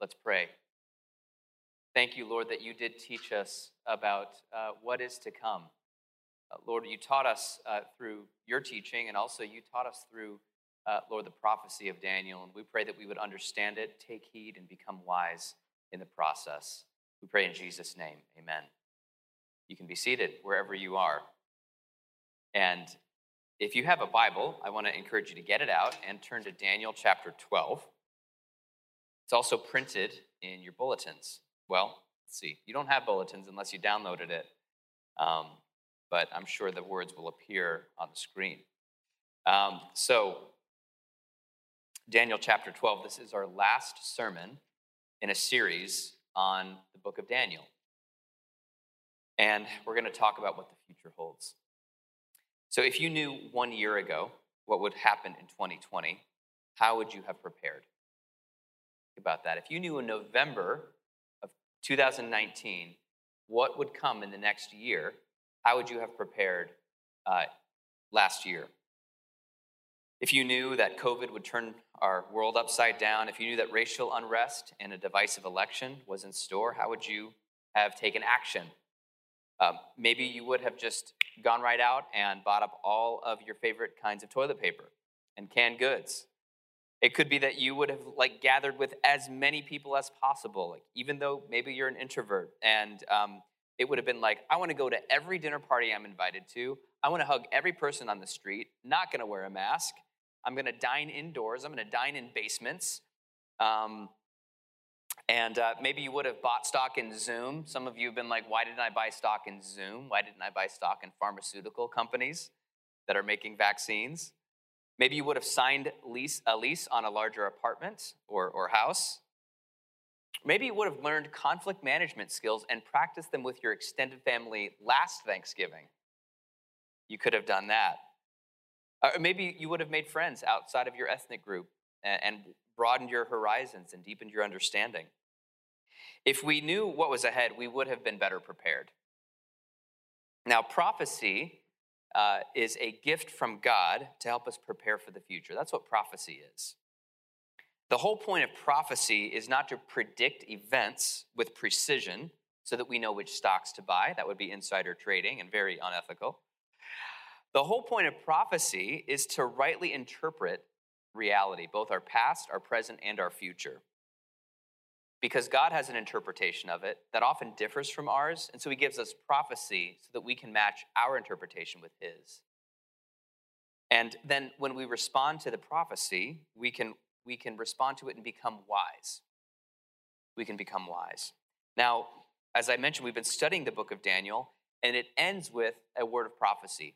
Let's pray. Thank you, Lord, that you did teach us about uh, what is to come. Uh, Lord, you taught us uh, through your teaching, and also you taught us through, uh, Lord, the prophecy of Daniel. And we pray that we would understand it, take heed, and become wise in the process. We pray in Jesus' name. Amen. You can be seated wherever you are. And if you have a Bible, I want to encourage you to get it out and turn to Daniel chapter 12. It's also printed in your bulletins. Well, let's see. You don't have bulletins unless you downloaded it, um, but I'm sure the words will appear on the screen. Um, so, Daniel chapter 12, this is our last sermon in a series on the book of Daniel. And we're going to talk about what the future holds. So, if you knew one year ago what would happen in 2020, how would you have prepared? About that. If you knew in November of 2019 what would come in the next year, how would you have prepared uh, last year? If you knew that COVID would turn our world upside down, if you knew that racial unrest and a divisive election was in store, how would you have taken action? Um, maybe you would have just gone right out and bought up all of your favorite kinds of toilet paper and canned goods it could be that you would have like gathered with as many people as possible, like even though maybe you're an introvert, and um, it would have been like, I want to go to every dinner party I'm invited to. I want to hug every person on the street. Not going to wear a mask. I'm going to dine indoors. I'm going to dine in basements. Um, and uh, maybe you would have bought stock in Zoom. Some of you have been like, why didn't I buy stock in Zoom? Why didn't I buy stock in pharmaceutical companies that are making vaccines? Maybe you would have signed lease, a lease on a larger apartment or, or house. Maybe you would have learned conflict management skills and practiced them with your extended family last Thanksgiving. You could have done that. Uh, or maybe you would have made friends outside of your ethnic group and, and broadened your horizons and deepened your understanding. If we knew what was ahead, we would have been better prepared. Now, prophecy uh, is a gift from God to help us prepare for the future. That's what prophecy is. The whole point of prophecy is not to predict events with precision so that we know which stocks to buy. That would be insider trading and very unethical. The whole point of prophecy is to rightly interpret reality, both our past, our present, and our future because God has an interpretation of it that often differs from ours. And so he gives us prophecy so that we can match our interpretation with his. And then when we respond to the prophecy, we can, we can respond to it and become wise. We can become wise. Now, as I mentioned, we've been studying the book of Daniel, and it ends with a word of prophecy.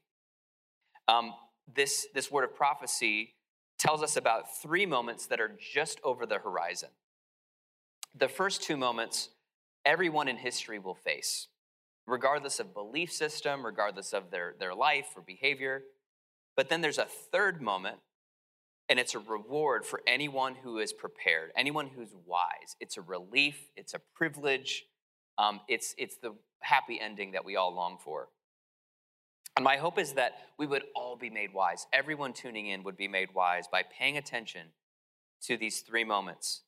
Um, this, this word of prophecy tells us about three moments that are just over the horizon the first two moments everyone in history will face, regardless of belief system, regardless of their, their life or behavior. But then there's a third moment, and it's a reward for anyone who is prepared, anyone who's wise. It's a relief, it's a privilege, um, it's, it's the happy ending that we all long for. And my hope is that we would all be made wise. Everyone tuning in would be made wise by paying attention to these three moments.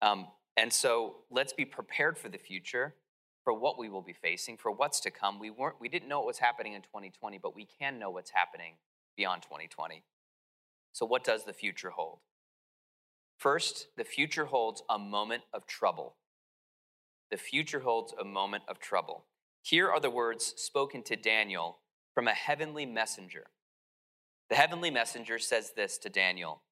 Um, and so let's be prepared for the future, for what we will be facing, for what's to come. We, weren't, we didn't know what was happening in 2020, but we can know what's happening beyond 2020. So, what does the future hold? First, the future holds a moment of trouble. The future holds a moment of trouble. Here are the words spoken to Daniel from a heavenly messenger. The heavenly messenger says this to Daniel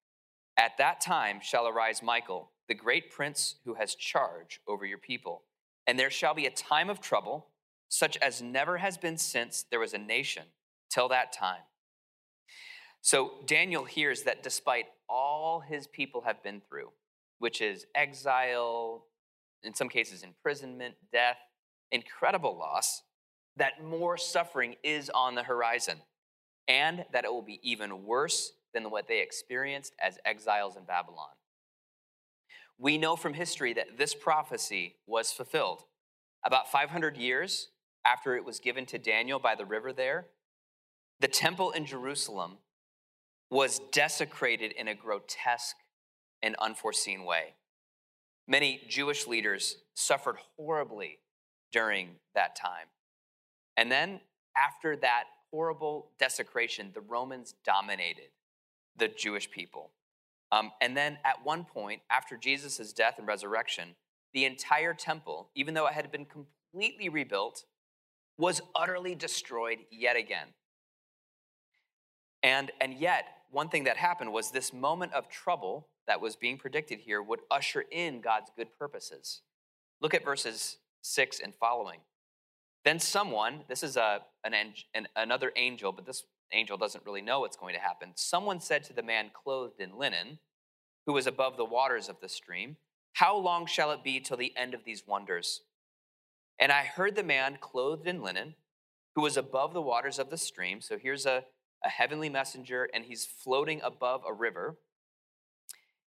At that time shall arise Michael the great prince who has charge over your people. And there shall be a time of trouble, such as never has been since there was a nation till that time. So Daniel hears that despite all his people have been through, which is exile, in some cases imprisonment, death, incredible loss, that more suffering is on the horizon, and that it will be even worse than what they experienced as exiles in Babylon we know from history that this prophecy was fulfilled. About 500 years after it was given to Daniel by the river there, the temple in Jerusalem was desecrated in a grotesque and unforeseen way. Many Jewish leaders suffered horribly during that time. And then, after that horrible desecration, the Romans dominated the Jewish people. Um, and then, at one point, after Jesus' death and resurrection, the entire temple, even though it had been completely rebuilt, was utterly destroyed yet again. And, and yet, one thing that happened was this moment of trouble that was being predicted here would usher in God's good purposes. Look at verses 6 and following. Then someone, this is a, an, an, another angel, but this angel doesn't really know what's going to happen. Someone said to the man clothed in linen, who was above the waters of the stream, How long shall it be till the end of these wonders? And I heard the man clothed in linen, who was above the waters of the stream. So here's a, a heavenly messenger, and he's floating above a river.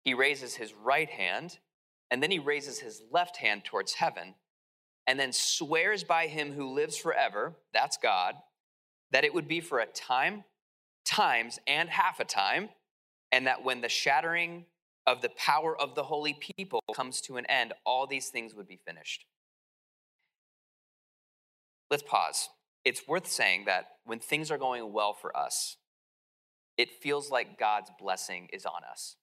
He raises his right hand, and then he raises his left hand towards heaven, and then swears by him who lives forever, that's God, that it would be for a time, times, and half a time, and that when the shattering of the power of the holy people comes to an end, all these things would be finished. Let's pause. It's worth saying that when things are going well for us, it feels like God's blessing is on us.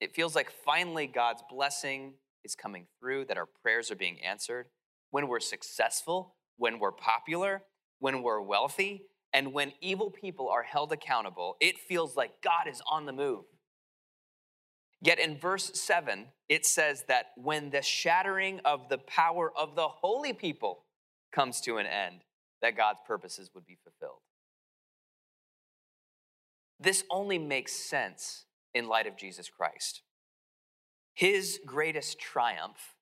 It feels like finally God's blessing is coming through, that our prayers are being answered. When we're successful, when we're popular, when we're wealthy, and when evil people are held accountable, it feels like God is on the move. Yet in verse 7, it says that when the shattering of the power of the holy people comes to an end, that God's purposes would be fulfilled. This only makes sense in light of Jesus Christ. His greatest triumph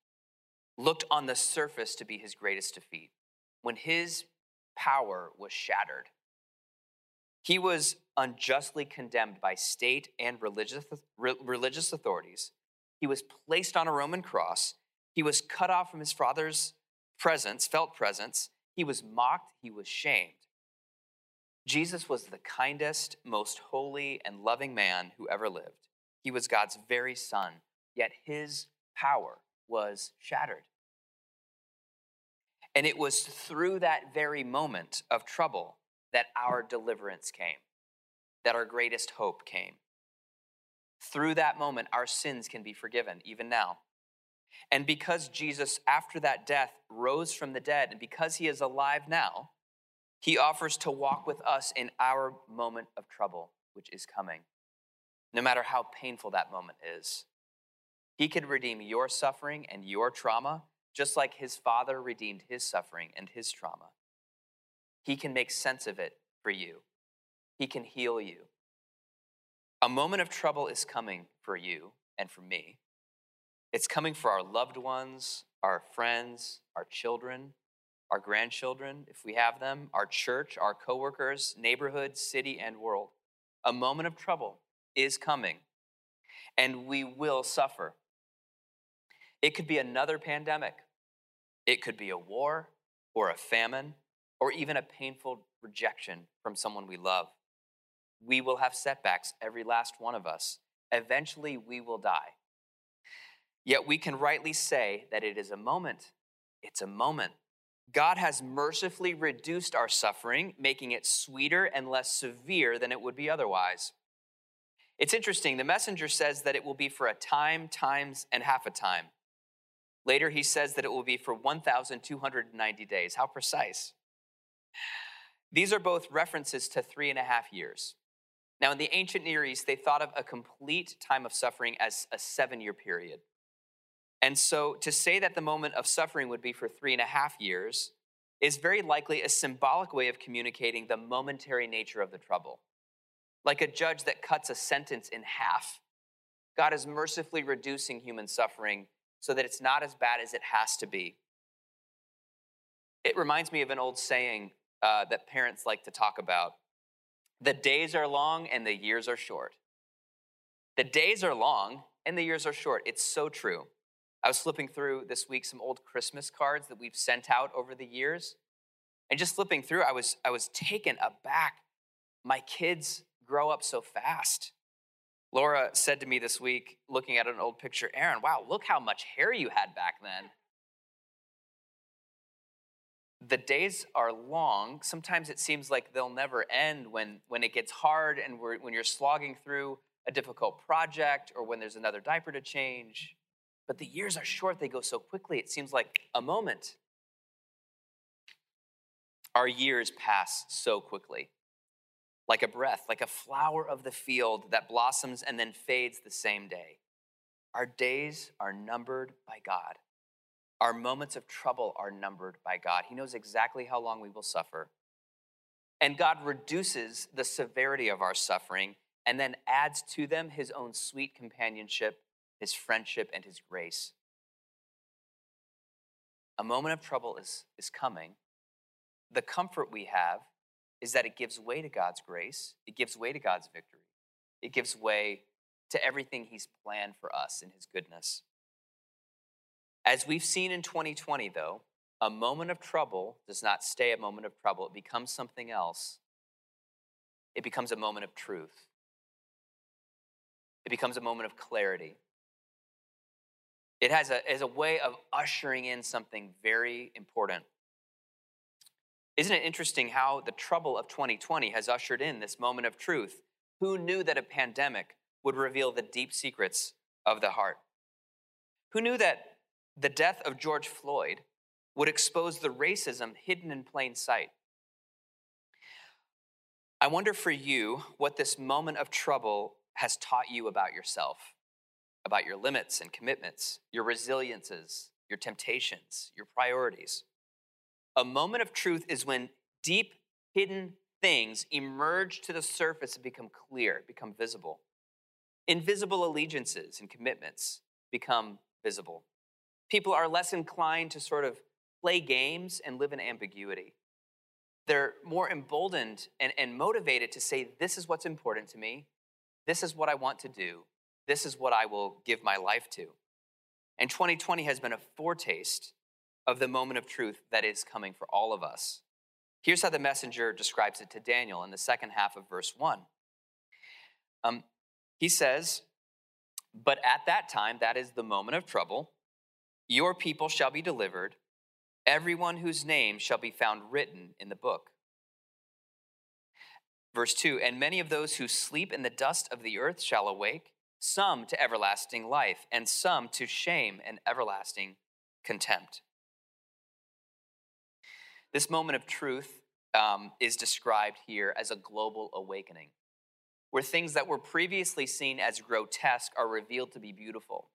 looked on the surface to be his greatest defeat when his power was shattered. He was unjustly condemned by state and religious, religious authorities. He was placed on a Roman cross. He was cut off from his father's presence, felt presence. He was mocked, he was shamed. Jesus was the kindest, most holy, and loving man who ever lived. He was God's very son, yet his power was shattered. And it was through that very moment of trouble that our deliverance came, that our greatest hope came. Through that moment, our sins can be forgiven, even now. And because Jesus, after that death, rose from the dead, and because he is alive now, he offers to walk with us in our moment of trouble, which is coming, no matter how painful that moment is. He can redeem your suffering and your trauma, just like his father redeemed his suffering and his trauma. He can make sense of it for you, he can heal you. A moment of trouble is coming for you and for me. It's coming for our loved ones, our friends, our children, our grandchildren, if we have them, our church, our coworkers, neighborhood, city, and world. A moment of trouble is coming, and we will suffer. It could be another pandemic, it could be a war or a famine, or even a painful rejection from someone we love. We will have setbacks, every last one of us. Eventually, we will die. Yet we can rightly say that it is a moment. It's a moment. God has mercifully reduced our suffering, making it sweeter and less severe than it would be otherwise. It's interesting. The messenger says that it will be for a time, times, and half a time. Later, he says that it will be for 1,290 days. How precise. These are both references to three and a half years. Now, in the ancient Near East, they thought of a complete time of suffering as a seven year period. And so to say that the moment of suffering would be for three and a half years is very likely a symbolic way of communicating the momentary nature of the trouble. Like a judge that cuts a sentence in half, God is mercifully reducing human suffering so that it's not as bad as it has to be. It reminds me of an old saying uh, that parents like to talk about the days are long and the years are short. The days are long and the years are short. It's so true. I was flipping through this week some old Christmas cards that we've sent out over the years. And just flipping through, I was, I was taken aback. My kids grow up so fast. Laura said to me this week, looking at an old picture, Aaron, wow, look how much hair you had back then. The days are long. Sometimes it seems like they'll never end when, when it gets hard and when you're slogging through a difficult project or when there's another diaper to change. But the years are short, they go so quickly, it seems like a moment. Our years pass so quickly like a breath, like a flower of the field that blossoms and then fades the same day. Our days are numbered by God. Our moments of trouble are numbered by God. He knows exactly how long we will suffer. And God reduces the severity of our suffering and then adds to them his own sweet companionship, his friendship, and his grace. A moment of trouble is, is coming. The comfort we have is that it gives way to God's grace, it gives way to God's victory, it gives way to everything He's planned for us in His goodness. As we've seen in 2020, though, a moment of trouble does not stay a moment of trouble, it becomes something else. It becomes a moment of truth. It becomes a moment of clarity. It has a, as a way of ushering in something very important. Isn't it interesting how the trouble of 2020 has ushered in this moment of truth? Who knew that a pandemic would reveal the deep secrets of the heart? Who knew that the death of George Floyd would expose the racism hidden in plain sight? I wonder for you what this moment of trouble has taught you about yourself, about your limits and commitments, your resiliences, your temptations, your priorities. A moment of truth is when deep, hidden things emerge to the surface and become clear, become visible. Invisible allegiances and commitments become visible. People are less inclined to sort of play games and live in ambiguity. They're more emboldened and, and motivated to say, This is what's important to me. This is what I want to do. This is what I will give my life to. And 2020 has been a foretaste of the moment of truth that is coming for all of us. Here's how the messenger describes it to Daniel in the second half of verse 1. Um, he says, But at that time, that is the moment of trouble, your people shall be delivered, everyone whose name shall be found written in the book. Verse 2 And many of those who sleep in the dust of the earth shall awake, some to everlasting life, and some to shame and everlasting contempt. This moment of truth um, is described here as a global awakening, where things that were previously seen as grotesque are revealed to be beautiful,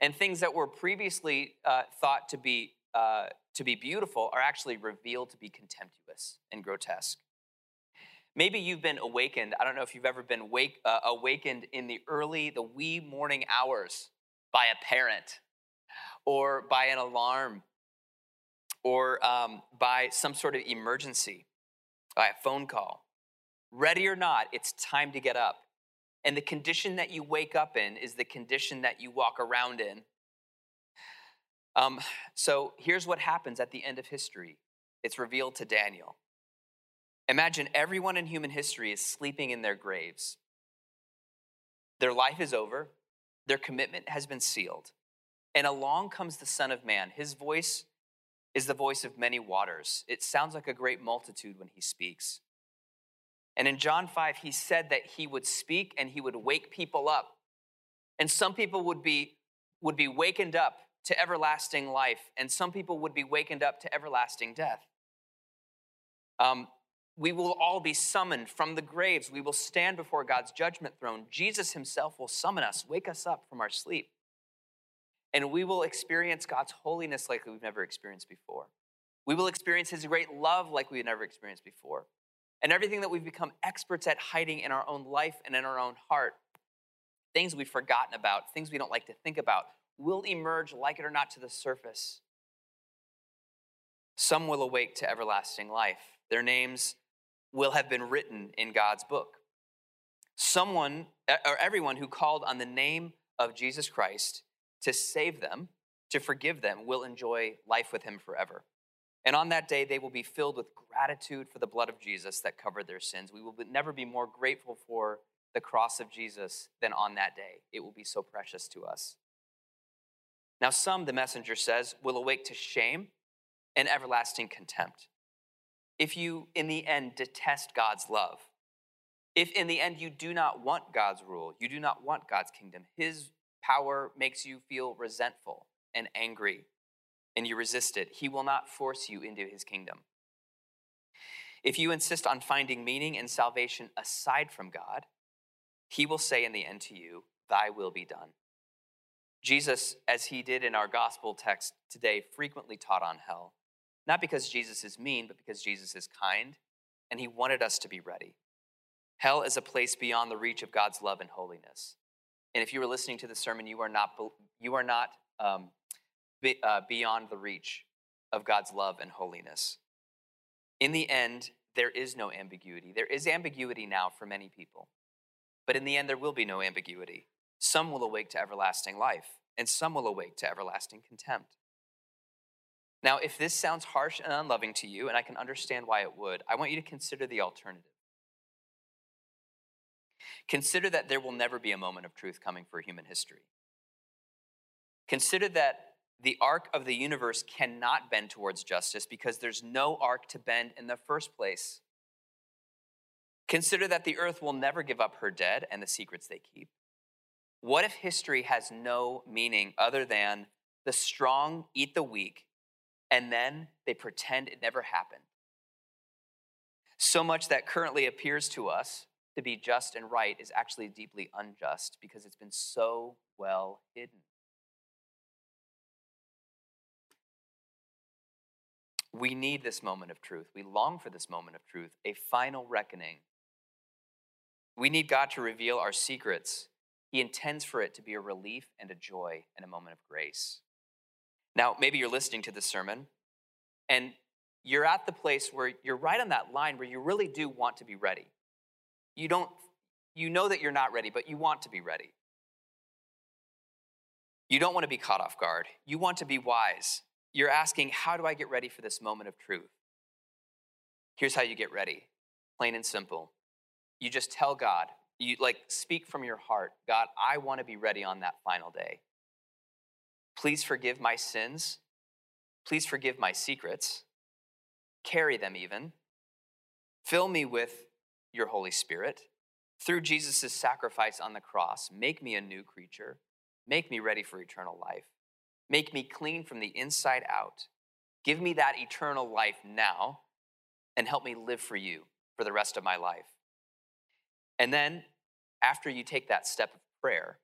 and things that were previously uh, thought to be uh, to be beautiful are actually revealed to be contemptuous and grotesque. Maybe you've been awakened. I don't know if you've ever been wake, uh, awakened in the early, the wee morning hours by a parent or by an alarm or um, by some sort of emergency, by a phone call. Ready or not, it's time to get up. And the condition that you wake up in is the condition that you walk around in. Um, so here's what happens at the end of history it's revealed to Daniel. Imagine everyone in human history is sleeping in their graves. Their life is over, their commitment has been sealed. And along comes the Son of Man. His voice is the voice of many waters. It sounds like a great multitude when he speaks. And in John 5, he said that he would speak and he would wake people up. And some people would be, would be wakened up to everlasting life, and some people would be wakened up to everlasting death. Um, we will all be summoned from the graves. We will stand before God's judgment throne. Jesus himself will summon us, wake us up from our sleep and we will experience God's holiness like we've never experienced before. We will experience His great love like we've never experienced before. And everything that we've become experts at hiding in our own life and in our own heart, things we've forgotten about, things we don't like to think about, will emerge, like it or not, to the surface. Some will awake to everlasting life. Their names will have been written in God's book. Someone, or everyone who called on the name of Jesus Christ to save them, to forgive them, will enjoy life with him forever. And on that day, they will be filled with gratitude for the blood of Jesus that covered their sins. We will never be more grateful for the cross of Jesus, than on that day it will be so precious to us. Now, some, the messenger says, will awake to shame and everlasting contempt. If you, in the end, detest God's love, if in the end you do not want God's rule, you do not want God's kingdom, His power makes you feel resentful and angry, and you resist it, He will not force you into His kingdom. If you insist on finding meaning and salvation aside from God, He will say in the end to you, Thy will be done. Jesus, as he did in our gospel text today, frequently taught on hell, not because Jesus is mean, but because Jesus is kind, and he wanted us to be ready. Hell is a place beyond the reach of God's love and holiness. And if you were listening to the sermon, you are not, you are not um, be, uh, beyond the reach of God's love and holiness. In the end, there is no ambiguity. There is ambiguity now for many people, but in the end, there will be no ambiguity. Some will awake to everlasting life, and some will awake to everlasting contempt. Now, if this sounds harsh and unloving to you, and I can understand why it would, I want you to consider the alternative. Consider that there will never be a moment of truth coming for human history. Consider that the arc of the universe cannot bend towards justice because there's no arc to bend in the first place. Consider that the earth will never give up her dead and the secrets they keep. What if history has no meaning other than the strong eat the weak and then they pretend it never happened? So much that currently appears to us to be just and right is actually deeply unjust because it's been so well hidden. We need this moment of truth. We long for this moment of truth, a final reckoning. We need God to reveal our secrets he intends for it to be a relief and a joy and a moment of grace. Now, maybe you're listening to this sermon and you're at the place where you're right on that line where you really do want to be ready. You don't you know that you're not ready, but you want to be ready. You don't want to be caught off guard. You want to be wise. You're asking, how do I get ready for this moment of truth? Here's how you get ready plain and simple. You just tell God, you like speak from your heart God, I want to be ready on that final day. Please forgive my sins. Please forgive my secrets. Carry them even. Fill me with your Holy Spirit. Through Jesus' sacrifice on the cross, make me a new creature. Make me ready for eternal life. Make me clean from the inside out. Give me that eternal life now and help me live for you for the rest of my life. And then, after you take that step of prayer,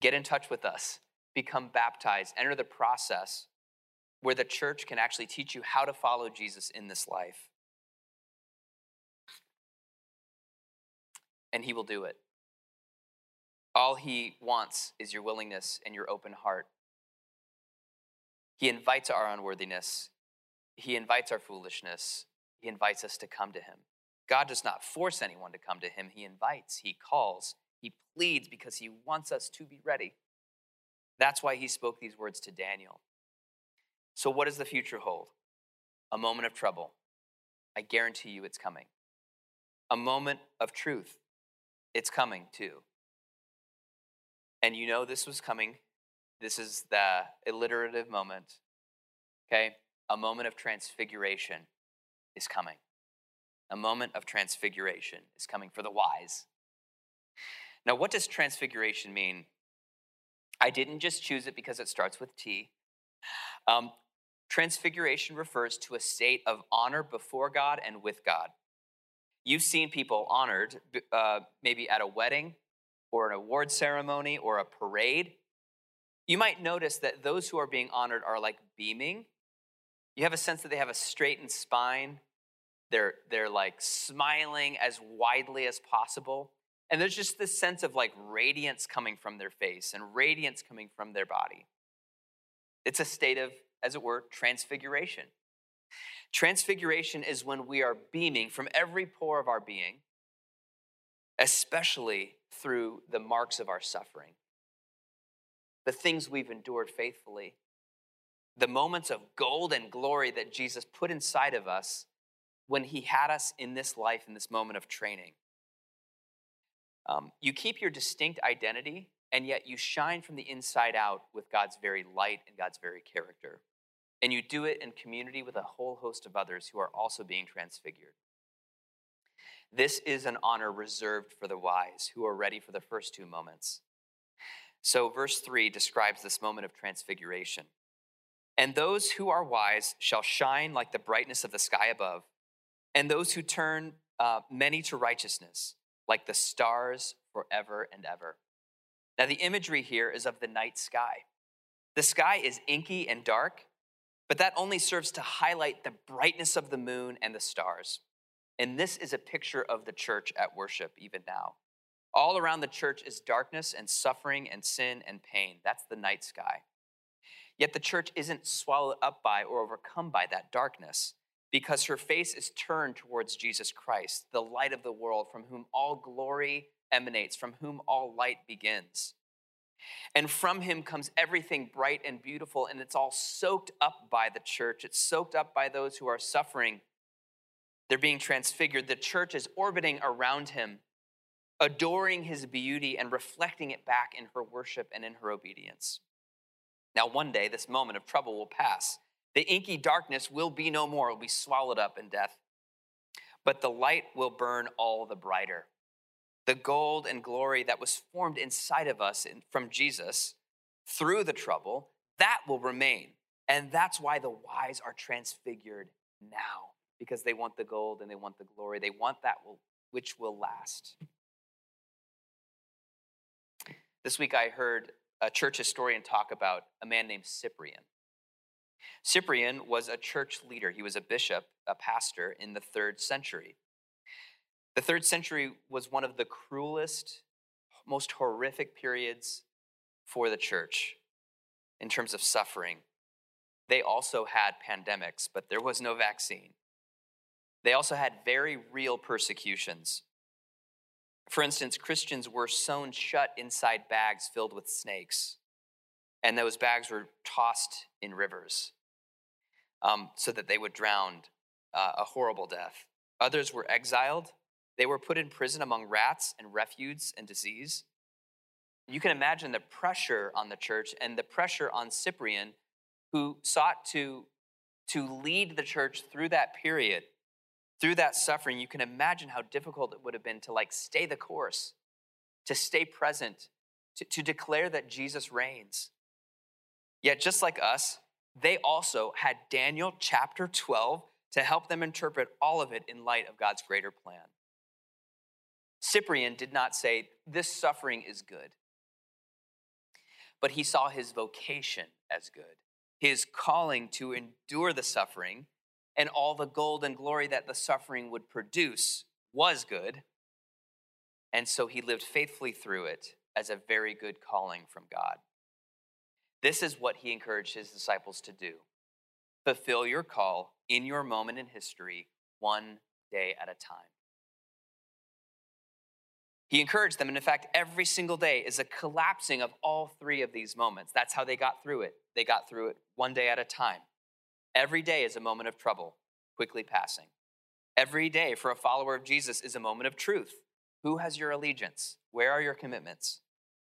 get in touch with us, become baptized, enter the process where the church can actually teach you how to follow Jesus in this life. And he will do it. All he wants is your willingness and your open heart. He invites our unworthiness, he invites our foolishness, he invites us to come to him. God does not force anyone to come to him. He invites, he calls, he pleads because he wants us to be ready. That's why he spoke these words to Daniel. So, what does the future hold? A moment of trouble. I guarantee you it's coming. A moment of truth. It's coming too. And you know this was coming. This is the alliterative moment. Okay? A moment of transfiguration is coming. A moment of transfiguration is coming for the wise. Now, what does transfiguration mean? I didn't just choose it because it starts with T. Um, transfiguration refers to a state of honor before God and with God. You've seen people honored, uh, maybe at a wedding or an award ceremony or a parade. You might notice that those who are being honored are like beaming. You have a sense that they have a straightened spine, they're, they're like smiling as widely as possible. And there's just this sense of like radiance coming from their face and radiance coming from their body. It's a state of, as it were, transfiguration. Transfiguration is when we are beaming from every pore of our being, especially through the marks of our suffering, the things we've endured faithfully, the moments of gold and glory that Jesus put inside of us when he had us in this life, in this moment of training. Um, you keep your distinct identity, and yet you shine from the inside out with God's very light and God's very character. And you do it in community with a whole host of others who are also being transfigured. This is an honor reserved for the wise who are ready for the first two moments. So, verse 3 describes this moment of transfiguration. And those who are wise shall shine like the brightness of the sky above, and those who turn uh, many to righteousness like the stars forever and ever. Now, the imagery here is of the night sky. The sky is inky and dark, but that only serves to highlight the brightness of the moon and the stars. And this is a picture of the church at worship, even now. All around the church is darkness and suffering and sin and pain. That's the night sky. Yet the church isn't swallowed up by or overcome by that darkness because her face is turned towards Jesus Christ, the light of the world, from whom all glory emanates, from whom all light begins. And from him comes everything bright and beautiful, and it's all soaked up by the church. It's soaked up by those who are suffering. They're being transfigured. The church is orbiting around him, adoring his beauty and reflecting it back in her worship and in her obedience. Now, one day, this moment of trouble will pass. The inky darkness will be no more, it will be swallowed up in death. But the light will burn all the brighter. The gold and glory that was formed inside of us from Jesus through the trouble, that will remain. And that's why the wise are transfigured now, because they want the gold and they want the glory. They want that which will last. This week I heard a church historian talk about a man named Cyprian. Cyprian was a church leader. He was a bishop, a pastor in the third century. The third century was one of the cruelest, most horrific periods for the church in terms of suffering. They also had pandemics, but there was no vaccine. They also had very real persecutions. For instance, Christians were sewn shut inside bags filled with snakes, and those bags were tossed in rivers um, so that they would drown uh, a horrible death. Others were exiled. They were put in prison among rats and refuse and disease. You can imagine the pressure on the church and the pressure on Cyprian, who sought to, to lead the church through that period through that suffering, you can imagine how difficult it would have been to like stay the course, to stay present, to, to declare that Jesus reigns. Yet, just like us, they also had Daniel chapter 12 to help them interpret all of it in light of God's greater plan. Cyprian did not say, This suffering is good, but he saw his vocation as good, his calling to endure the suffering and all the gold and glory that the suffering would produce was good. And so he lived faithfully through it as a very good calling from God. This is what he encouraged his disciples to do fulfill your call in your moment in history, one day at a time. He encouraged them, and in fact, every single day is a collapsing of all three of these moments. That's how they got through it. They got through it one day at a time. Every day is a moment of trouble, quickly passing. Every day for a follower of Jesus is a moment of truth. Who has your allegiance? Where are your commitments?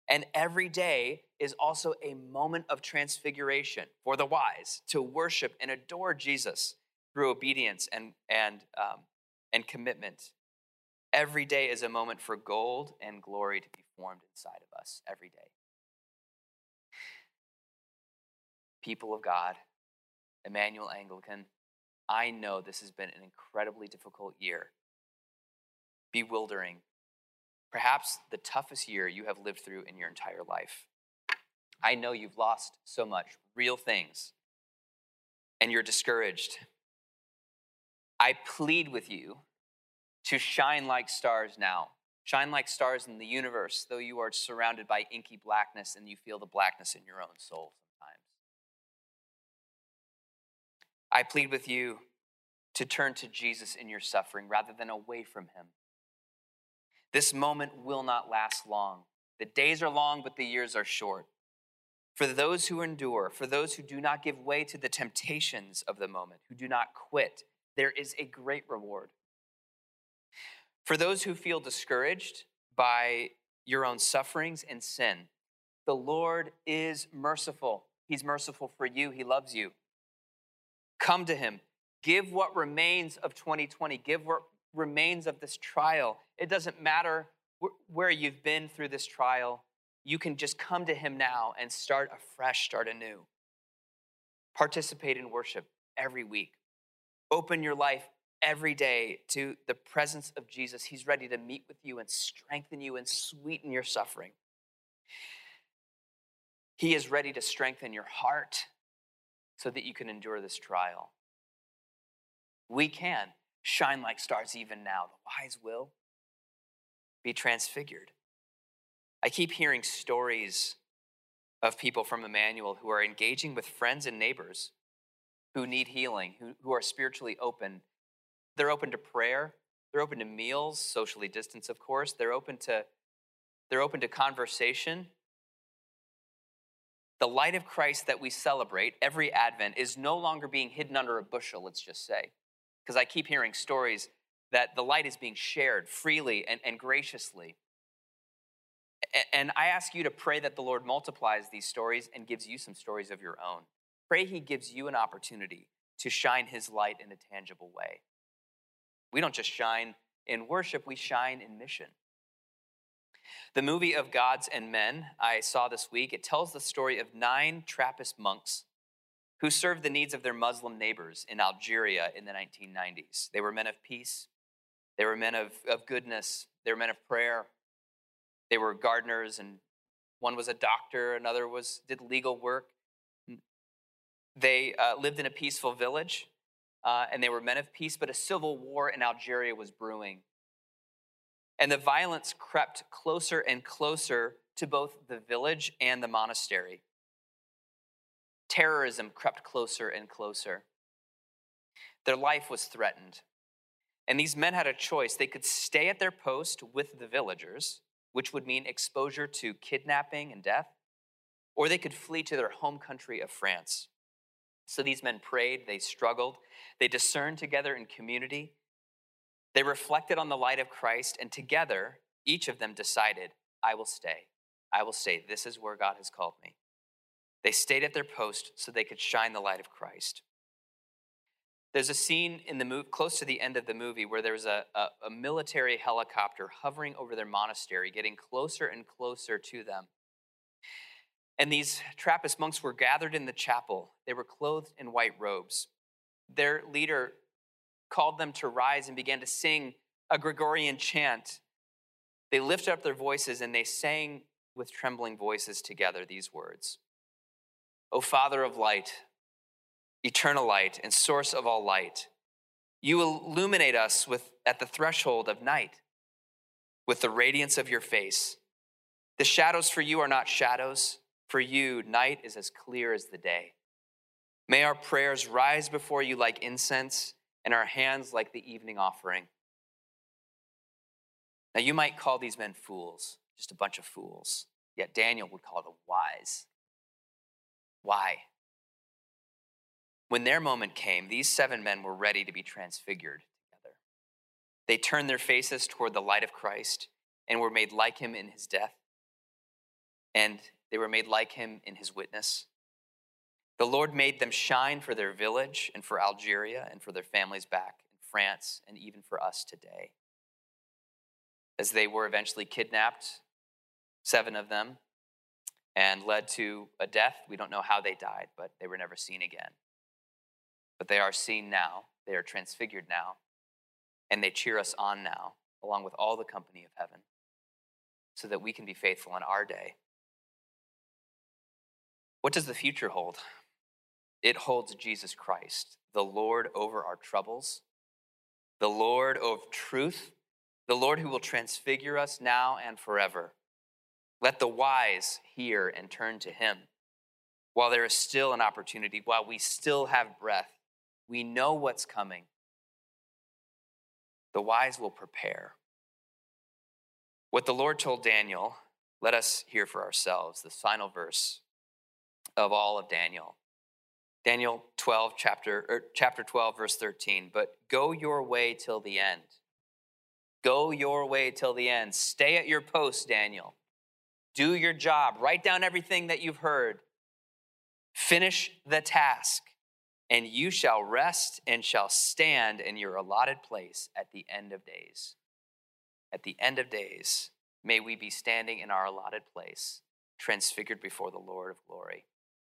And every day is also a moment of transfiguration for the wise to worship and adore Jesus through obedience and, and, um, and commitment. Every day is a moment for gold and glory to be formed inside of us, every day. People of God, Immanuel Anglican, I know this has been an incredibly difficult year, bewildering, perhaps the toughest year you have lived through in your entire life. I know you've lost so much, real things, and you're discouraged. I plead with you to shine like stars now. Shine like stars in the universe, though you are surrounded by inky blackness and you feel the blackness in your own soul. Sometimes. I plead with you to turn to Jesus in your suffering rather than away from him. This moment will not last long. The days are long, but the years are short. For those who endure, for those who do not give way to the temptations of the moment, who do not quit, there is a great reward. For those who feel discouraged, by your own sufferings and sin. The Lord is merciful. He's merciful for you, He loves you. Come to Him. Give what remains of 2020. Give what remains of this trial. It doesn't matter where you've been through this trial. You can just come to Him now and start afresh, start anew. Participate in worship every week. Open your life every day to the presence of Jesus. He's ready to meet with you and strengthen you and sweeten your suffering. He is ready to strengthen your heart so that you can endure this trial. We can shine like stars even now. The wise will be transfigured. I keep hearing stories of people from Immanuel who are engaging with friends and neighbors who need healing, who, who are spiritually open. They're open to prayer, they're open to meals, socially distanced, of course. They're open to they're open to conversation. The light of Christ that we celebrate every Advent is no longer being hidden under a bushel, let's just say. Because I keep hearing stories that the light is being shared freely and, and graciously. And I ask you to pray that the Lord multiplies these stories and gives you some stories of your own. Pray He gives you an opportunity to shine His light in a tangible way. We don't just shine in worship, we shine in mission. The movie of Gods and Men I saw this week, it tells the story of nine Trappist monks who served the needs of their Muslim neighbors in Algeria in the 1990s. They were men of peace, they were men of, of goodness, they were men of prayer, they were gardeners, and one was a doctor, another was did legal work. They uh, lived in a peaceful village, uh, and they were men of peace, but a civil war in Algeria was brewing. And the violence crept closer and closer to both the village and the monastery. Terrorism crept closer and closer. Their life was threatened. And these men had a choice. They could stay at their post with the villagers, which would mean exposure to kidnapping and death, or they could flee to their home country of France. So these men prayed, they struggled, they discerned together in community, they reflected on the light of Christ, and together, each of them decided, I will stay. I will stay. This is where God has called me. They stayed at their post so they could shine the light of Christ. There's a scene in the movie, close to the end of the movie, where there's a, a, a military helicopter hovering over their monastery, getting closer and closer to them. And these Trappist monks were gathered in the chapel. They were clothed in white robes. Their leader called them to rise and began to sing a Gregorian chant. They lifted up their voices and they sang with trembling voices together these words O Father of light, eternal light, and source of all light, you illuminate us with, at the threshold of night with the radiance of your face. The shadows for you are not shadows for you, night is as clear as the day. May our prayers rise before you like incense and our hands like the evening offering. Now, you might call these men fools, just a bunch of fools, yet Daniel would call them wise. Why? When their moment came, these seven men were ready to be transfigured together. They turned their faces toward the light of Christ and were made like him in his death. And they were made like him in his witness. The Lord made them shine for their village and for Algeria and for their families back in France and even for us today. As they were eventually kidnapped, seven of them, and led to a death. We don't know how they died, but they were never seen again. But they are seen now, they are transfigured now, and they cheer us on now, along with all the company of heaven, so that we can be faithful in our day what does the future hold? It holds Jesus Christ, the Lord over our troubles, the Lord of truth, the Lord who will transfigure us now and forever. Let the wise hear and turn to him. While there is still an opportunity, while we still have breath, we know what's coming. The wise will prepare. What the Lord told Daniel, let us hear for ourselves. The final verse of all of Daniel. Daniel 12, chapter, er, chapter 12, verse 13. But go your way till the end. Go your way till the end. Stay at your post, Daniel. Do your job. Write down everything that you've heard. Finish the task, and you shall rest and shall stand in your allotted place at the end of days. At the end of days, may we be standing in our allotted place, transfigured before the Lord of glory.